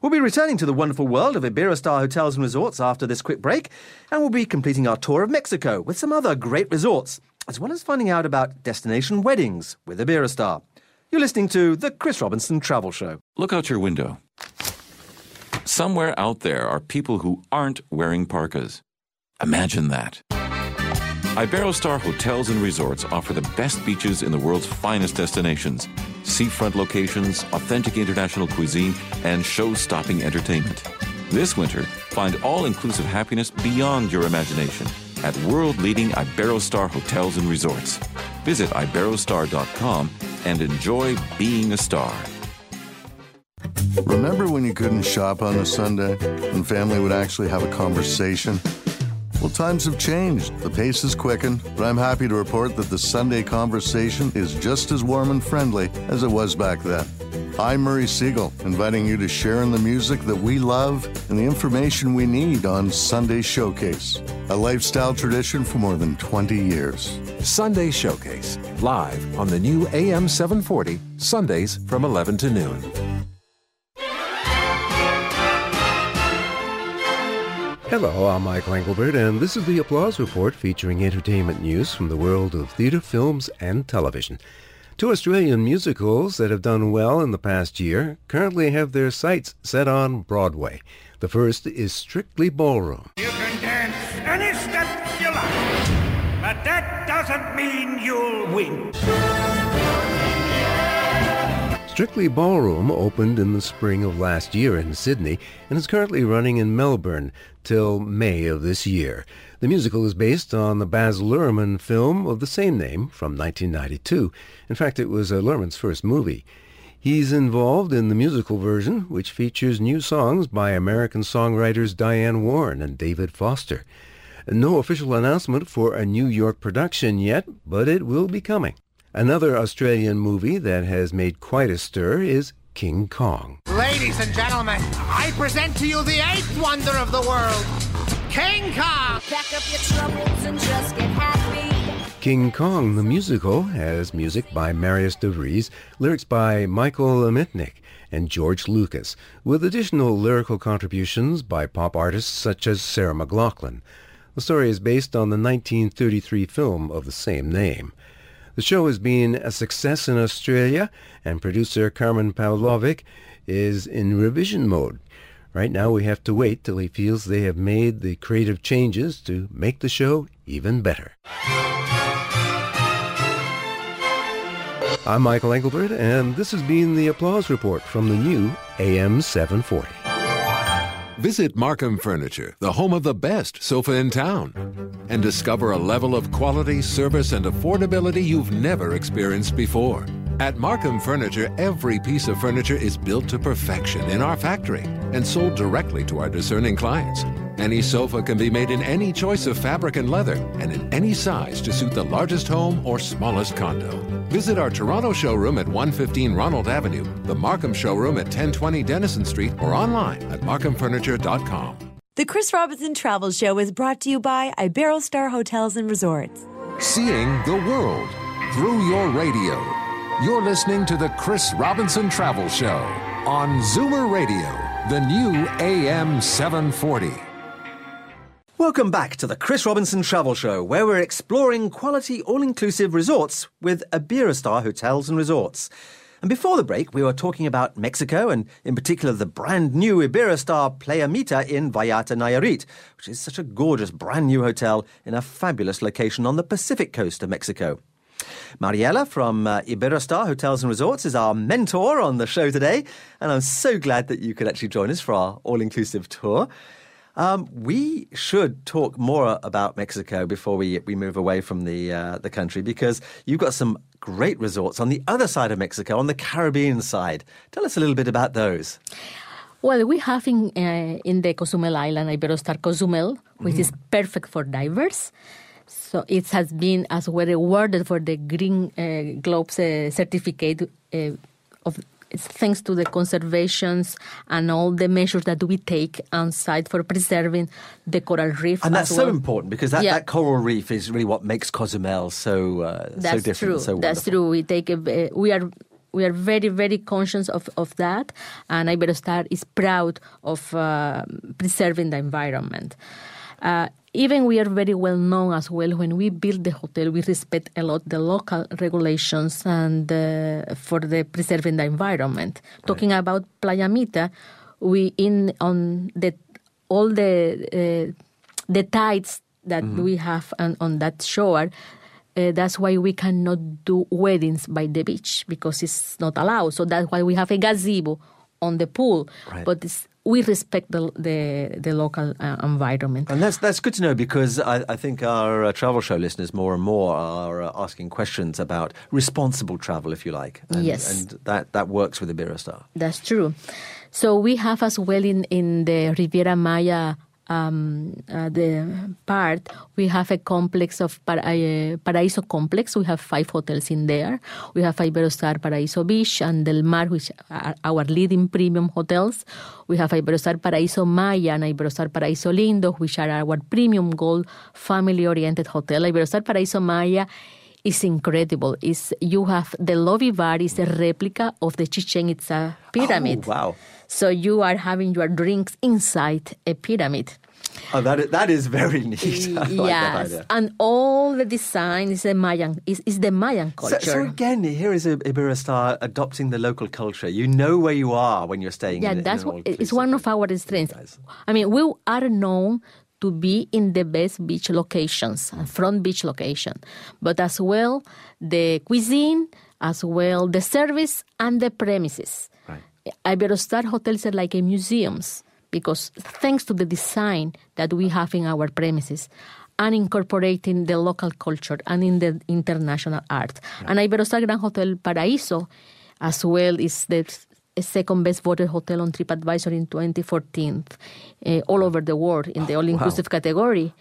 We'll be returning to the wonderful world of Iberostar hotels and resorts after this quick break, and we'll be completing our tour of Mexico with some other great resorts, as well as finding out about destination weddings with Iberostar. You're listening to the Chris Robinson Travel Show. Look out your window. Somewhere out there are people who aren't wearing parkas. Imagine that. Iberostar Hotels and Resorts offer the best beaches in the world's finest destinations, seafront locations, authentic international cuisine, and show stopping entertainment. This winter, find all inclusive happiness beyond your imagination at world leading Iberostar Hotels and Resorts. Visit Iberostar.com and enjoy being a star. Remember when you couldn't shop on a Sunday and family would actually have a conversation? Well, times have changed. The pace has quickened, but I'm happy to report that the Sunday conversation is just as warm and friendly as it was back then. I'm Murray Siegel, inviting you to share in the music that we love and the information we need on Sunday Showcase, a lifestyle tradition for more than 20 years. Sunday Showcase, live on the new AM 740, Sundays from 11 to noon. Hello, I'm Michael Engelbert, and this is the Applause Report featuring entertainment news from the world of theatre, films, and television. Two Australian musicals that have done well in the past year currently have their sights set on Broadway. The first is Strictly Ballroom. You can dance any steps you like, but that doesn't mean you'll win. Strictly Ballroom opened in the spring of last year in Sydney and is currently running in Melbourne till May of this year. The musical is based on the Baz Luhrmann film of the same name from 1992. In fact, it was uh, Luhrmann's first movie. He's involved in the musical version, which features new songs by American songwriters Diane Warren and David Foster. No official announcement for a New York production yet, but it will be coming. Another Australian movie that has made quite a stir is King Kong. Ladies and gentlemen, I present to you the eighth wonder of the world, King Kong. Pack up your troubles and just get happy. King Kong the musical has music by Marius de Vries, lyrics by Michael Mitnick and George Lucas, with additional lyrical contributions by pop artists such as Sarah McLachlan. The story is based on the 1933 film of the same name. The show has been a success in Australia, and producer Carmen Pavlovic is in revision mode. Right now, we have to wait till he feels they have made the creative changes to make the show even better. I'm Michael Engelbert, and this has been the Applause Report from the new AM 740. Visit Markham Furniture, the home of the best sofa in town, and discover a level of quality, service, and affordability you've never experienced before. At Markham Furniture, every piece of furniture is built to perfection in our factory and sold directly to our discerning clients. Any sofa can be made in any choice of fabric and leather and in any size to suit the largest home or smallest condo. Visit our Toronto showroom at 115 Ronald Avenue, the Markham showroom at 1020 Denison Street, or online at markhamfurniture.com. The Chris Robinson Travel Show is brought to you by Iberostar Hotels and Resorts. Seeing the world through your radio. You're listening to the Chris Robinson Travel Show on Zoomer Radio, the new AM 740. Welcome back to the Chris Robinson Travel Show, where we're exploring quality all inclusive resorts with Iberostar Hotels and Resorts. And before the break, we were talking about Mexico and, in particular, the brand new Iberostar Playa Mita in Vallarta, Nayarit, which is such a gorgeous brand new hotel in a fabulous location on the Pacific coast of Mexico. Mariela from uh, Iberostar Hotels and Resorts is our mentor on the show today, and I'm so glad that you could actually join us for our all inclusive tour. Um, we should talk more about Mexico before we, we move away from the uh, the country because you've got some great resorts on the other side of Mexico, on the Caribbean side. Tell us a little bit about those. Well, we have in, uh, in the Cozumel Island Iberostar Cozumel, which is perfect for divers. So it has been as well awarded for the Green uh, Globes uh, certificate uh, of thanks to the conservations and all the measures that we take on site for preserving the coral reef. And that's so important because that, Yeah. that coral reef is really what makes Cozumel so uh, so That's different, true. so That's true. We take a, uh, we are we are very very conscious of, of that, and Iberostar is proud of uh, preserving the environment. Uh, even we are very well known as well when we build the hotel we respect a lot the local regulations and uh, for the preserving the environment talking about playa mita we in on the all the uh, the tides that Mm-hmm. we have on, on that shore uh, that's why we cannot do weddings by the beach because it's not allowed so that's why we have a gazebo on the pool Right. but it's, we respect the the, the local uh, environment And that's that's good to know because I, I think our uh, travel show listeners more and more are uh, asking questions about responsible travel, if you like. And, Yes. and that that works with Iberostar. That's true. So we have as well in, in the Riviera Maya um, uh, the part, we have a complex of Para, uh, Paraíso complex. We have five hotels in there. We have Iberostar Paraíso Beach and Del Mar, which are our leading premium hotels. We have Iberostar Paraíso Maya and Iberostar Paraíso Lindo, which are our premium gold family-oriented hotel. Iberostar Paraíso Maya is incredible. Is you have the lobby bar is a replica of the Chichen Itza pyramid. Oh, wow. So you are having your drinks inside a pyramid. Oh, that is, that is very neat. I like that yes, idea. and all the design is a Mayan is, is the Mayan So, culture. so again, here is a Iberostar adopting the local culture. You know where you are when you're staying. yeah, in, that's in what, it's one of our strengths. I mean, we are known to be in the best beach locations, uh, front beach location, but as well the cuisine as well the service and the premises. Iberostar hotels are like a museums because thanks to the design that we have in our premises and incorporating the local culture and in the international art. And Iberostar Grand Hotel Paraíso as well is the second best voted hotel on TripAdvisor in 2014 uh, all over the world in the all-inclusive category.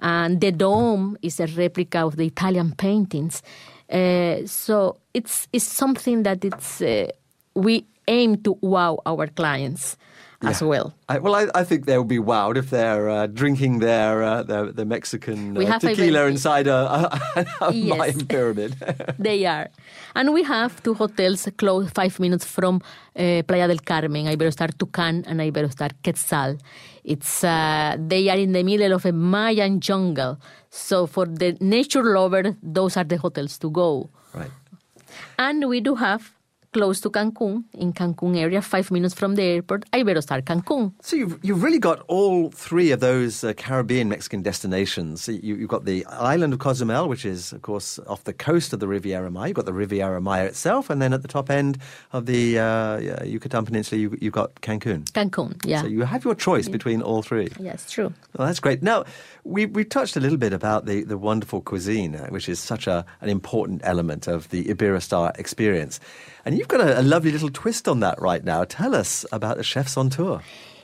And the dome is a replica of the Italian paintings. Uh, so it's, it's something that it's, uh, we aim to wow our clients as Yeah. well. I, well, I, I think they'll be wowed if they're uh, drinking their, uh, their their Mexican uh, tequila inside a, a, a Yes. Mayan pyramid. they are. And we have two hotels close five minutes from uh, Playa del Carmen, Iberostar Tucán and Iberostar Quetzal. It's, uh, they are in the middle of a Mayan jungle. So for the nature lover, those are the hotels to go. Right. And we do have close to Cancun, in Cancun area, five minutes from the airport, Iberostar Cancun. So you've, you've really got all three of those uh, Caribbean Mexican destinations. So You, you've got the island of Cozumel, which is, of course, off the coast of the Riviera Maya. You've got the Riviera Maya itself, and then at the top end of the uh, Yucatan Peninsula, you, you've got Cancun. Cancun, yeah. So you have your choice between all three. Yes, true. Well, that's great. Now, we, we touched a little bit about the, the wonderful cuisine, uh, which is such a, an important element of the Iberostar experience. And you've got a, a lovely little twist on that right now. Tell us about the chefs on tour.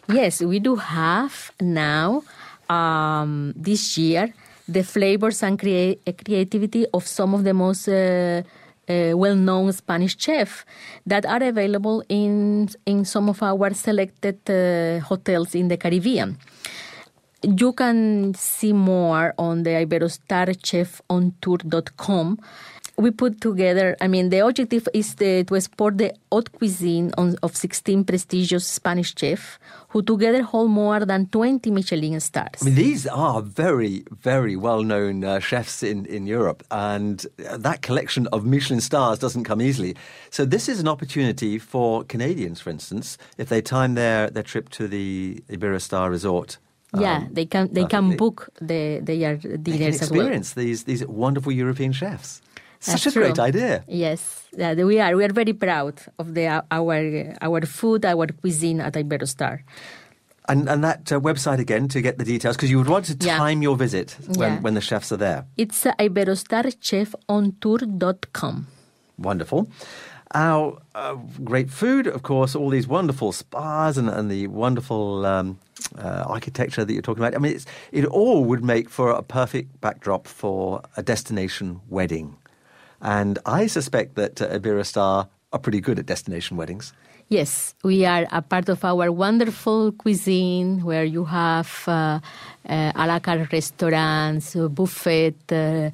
Yes, we do have now um, this year the flavors and crea- creativity of some of the most uh, uh, well-known Spanish chefs that are available in in some of our selected uh, hotels in the Caribbean. You can see more on the iberostarchefontour.com. We put together, I mean, the objective is the, to export the haute cuisine on, of 16 prestigious Spanish chefs who together hold more than 20 Michelin stars. I mean, these are very, very well known uh, chefs in, in Europe, and uh, that collection of Michelin stars doesn't come easily. So, this is an opportunity for Canadians, for instance, if they time their, their trip to the Iberostar Resort. yeah, um, they can they perfectly. can book the, their They can dinners as well. experience these, these wonderful European chefs. Such That's a great idea. Yes, that we are. We are very proud of the our our food, our cuisine at Iberostar. And, and that uh, website again to get the details, because you would want to Yeah. time your visit when, Yeah. when the chefs are there. It's uh, iberostarchefontour.com. Wonderful. Our uh, great food, of course, all these wonderful spas and, and the wonderful um, uh, architecture that you're talking about. I mean, it's, it all would make for a perfect backdrop for a destination wedding. And I suspect that uh, Iberostar are pretty good at destination weddings. Yes, we are a part of our wonderful cuisine where you have uh, uh, a la carte restaurants, uh, buffet, uh,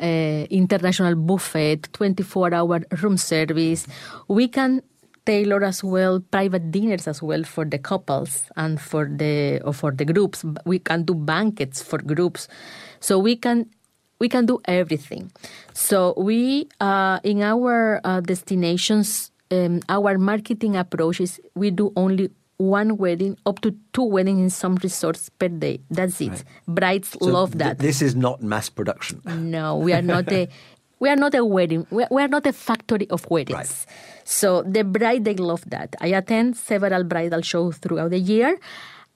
uh, international buffet, 24 hour room service. We can tailor as well private dinners as well for the couples and for the or for the groups. We can do banquets for groups, so we can we can do everything. So we uh, in our uh, destinations, um, our marketing approach is we do only one wedding, up to two weddings in some resorts per day. That's it. Brides So love th- that. this is not mass production. No, we are not a we are not a wedding. We are, we are not a factory of weddings. So the bride they love that. I attend several bridal shows throughout the year,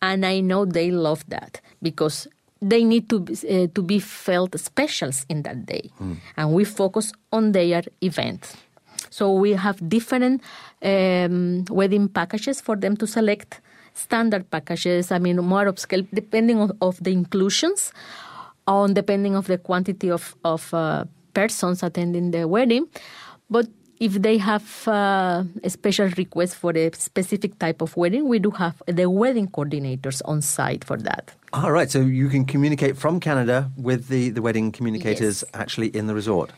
and I know they love that because they need to be- uh, to be felt specials in that day, and we focus on their event. So we have different um, wedding packages for them to select. Standard packages, I mean, more upscale, depending on of the inclusions, on depending of the quantity of of uh, persons attending the wedding. But if they have uh, a special request for a specific type of wedding, we do have the wedding coordinators on site for that. All right, so you can communicate from Canada with the, the wedding communicators actually in the resort.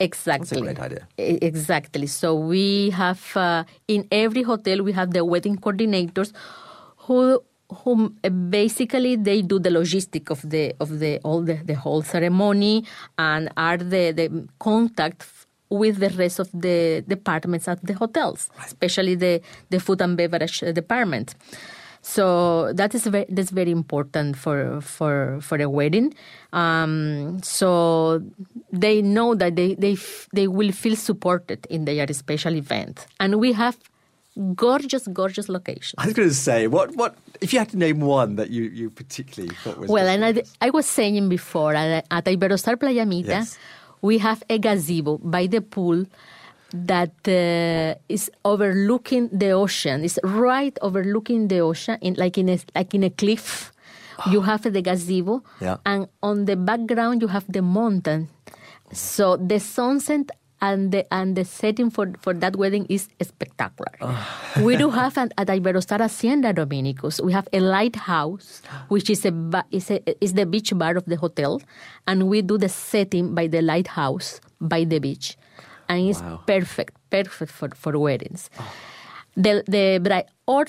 Exactly. great idea. Exactly. So we have uh, in every hotel we have the wedding coordinators who who uh, basically they do the logistic of the of the all the, the whole ceremony and are the the contact with the rest of the departments at the hotels, especially the the food and beverage uh, department. So that is very, that's very important for for for a wedding. Um, so they know that they they f- they will feel supported in their special event, and we have gorgeous, gorgeous locations. I was going to say, what, what, if you had to name one that you, you particularly thought was. Well, and I, I was saying before at, at Iberostar Playa Mita, Yes. We have a gazebo by the pool that uh, is overlooking the ocean. It's right overlooking the ocean, in, like in a like in a cliff. You have the gazebo, Yeah. and on the background you have the mountain. So the sunset and the and the setting for for that wedding is spectacular. we do have an, at Iberostar Hacienda Dominicus. We have a lighthouse, which is a is a is the beach bar of the hotel, and we do the setting by the lighthouse by the beach, and it's Wow. perfect, perfect for for weddings. The the bride or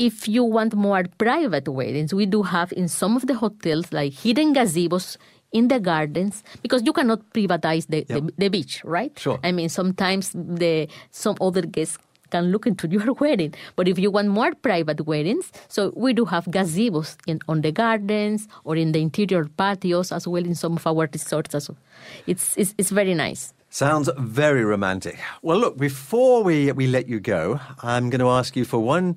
if you want more private weddings, we do have in some of the hotels like hidden gazebos in the gardens because you cannot privatize the, the, the beach, right? Sure. I mean, sometimes the some other guests can look into your wedding, but if you want more private weddings, so we do have gazebos in on the gardens or in the interior patios as well in some of our resorts. As well. It's it's, it's very nice. Sounds very romantic. Well, look, before we, we let you go, I'm going to ask you for one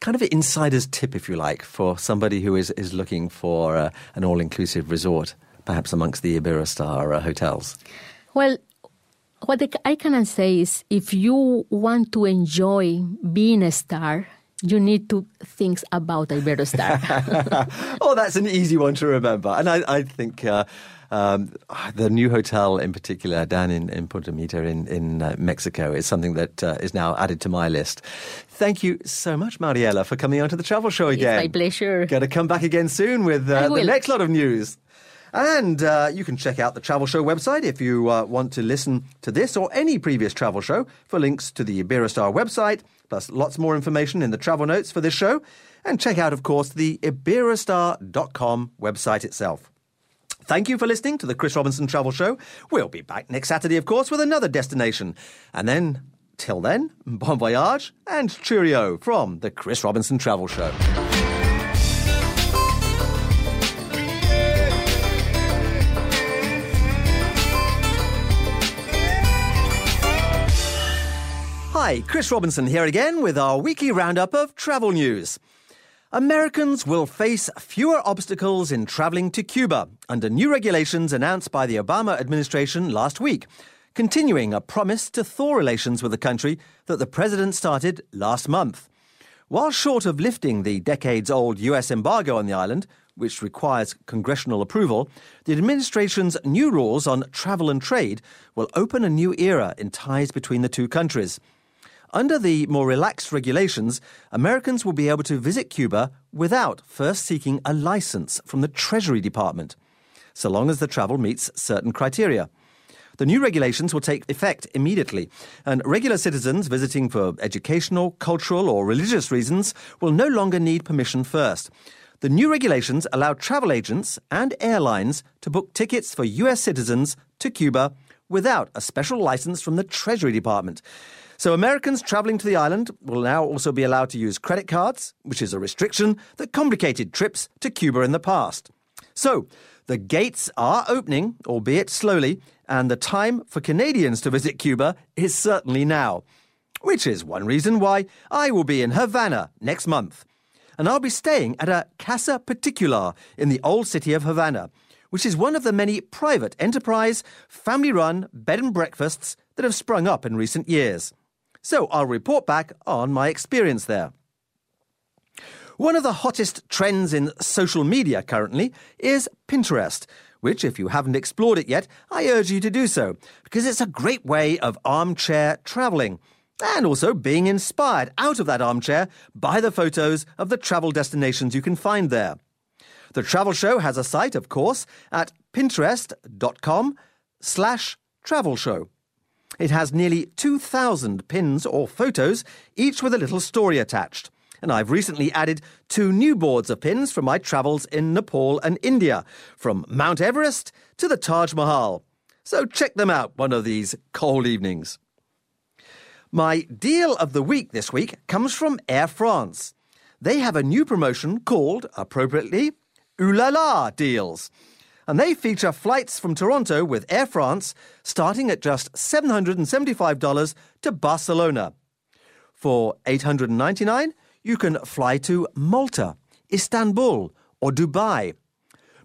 kind of insider's tip, if you like, for somebody who is, is looking for uh, an all inclusive resort, perhaps amongst the Iberostar uh, hotels. Well, what I ca- I can say is if you want to enjoy being a star, you need to think about Iberostar. oh, that's an easy one to remember. And I, I think uh, um, the new hotel in particular down in, in Punta Mita in, in uh, Mexico is something that uh, is now added to my list. Thank you so much, Mariela, for coming on to the travel show again. my pleasure. Going to come back again soon with uh, the next lot of news. And uh, you can check out the Travel Show website if you uh, want to listen to this or any previous travel show for links to the Iberostar website, plus lots more information in the travel notes for this show. And check out, of course, the Iberostar.com website itself. Thank you for listening to the Chris Robinson Travel Show. We'll be back next Saturday, of course, with another destination. And then, till then, bon voyage and cheerio from the Chris Robinson Travel Show. Chris Robinson here again with our weekly roundup of travel news. Americans will face fewer obstacles in traveling to Cuba under new regulations announced by the Obama administration last week, continuing a promise to thaw relations with the country that the president started last month. While short of lifting the decades old US embargo on the island, which requires congressional approval, the administration's new rules on travel and trade will open a new era in ties between the two countries. Under the more relaxed regulations, Americans will be able to visit Cuba without first seeking a license from the Treasury Department, so long as the travel meets certain criteria. The new regulations will take effect immediately, and regular citizens visiting for educational, cultural, or religious reasons will no longer need permission first. The new regulations allow travel agents and airlines to book tickets for US citizens to Cuba without a special license from the Treasury Department. So Americans traveling to the island will now also be allowed to use credit cards, which is a restriction that complicated trips to Cuba in the past. So, the gates are opening, albeit slowly, and the time for Canadians to visit Cuba is certainly now. Which is one reason why I will be in Havana next month. And I'll be staying at a Casa Particular in the old city of Havana, which is one of the many private enterprise, family run bed and breakfasts that have sprung up in recent years. So I'll report back on my experience there. One of the hottest trends in social media currently is Pinterest, which, if you haven't explored it yet, I urge you to do so, because it's a great way of armchair travelling and also being inspired out of that armchair by the photos of the travel destinations you can find there. The travel show has a site, of course, at pinterest.com slash travel show. It has nearly 2,000 pins or photos, each with a little story attached. And I've recently added two new boards of pins from my travels in Nepal and India, from Mount Everest to the Taj Mahal. So check them out one of these cold evenings. My deal of the week this week comes from Air France. they have a new promotion called, appropriately, Ooh La La deals. And they feature flights from Toronto with Air France starting at just $775 to Barcelona. For 899, you can fly to Malta, Istanbul, or Dubai.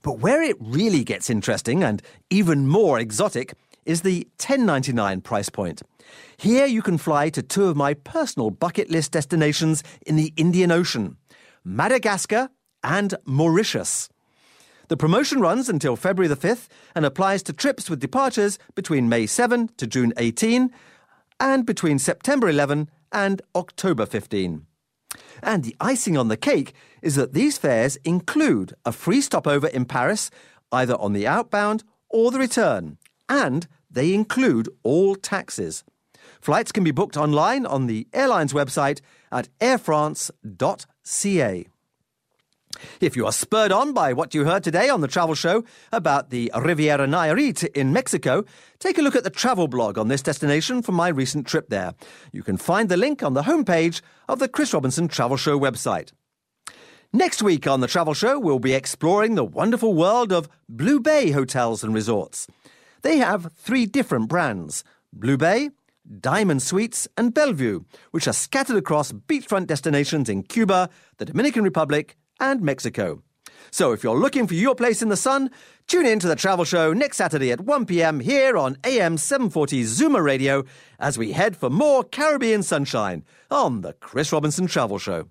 But where it really gets interesting and even more exotic is the $10.99 price point. Here you can fly to two of my personal bucket list destinations in the Indian Ocean Madagascar and Mauritius. The promotion runs until February the 5th and applies to trips with departures between May 7 to June 18 and between September 11 and October 15. And the icing on the cake is that these fares include a free stopover in Paris, either on the outbound or the return, and they include all taxes. Flights can be booked online on the airline's website at airfrance.ca. If you are spurred on by what you heard today on the travel show about the Riviera Nayarit in Mexico, take a look at the travel blog on this destination from my recent trip there. You can find the link on the homepage of the Chris Robinson Travel Show website. Next week on the Travel Show, we'll be exploring the wonderful world of Blue Bay hotels and resorts. They have three different brands Blue Bay, Diamond Suites, and Bellevue, which are scattered across beachfront destinations in Cuba, the Dominican Republic, and Mexico. So if you're looking for your place in the sun, tune in to the travel show next Saturday at 1 p.m. here on AM 740 Zoomer Radio as we head for more Caribbean sunshine on the Chris Robinson Travel Show.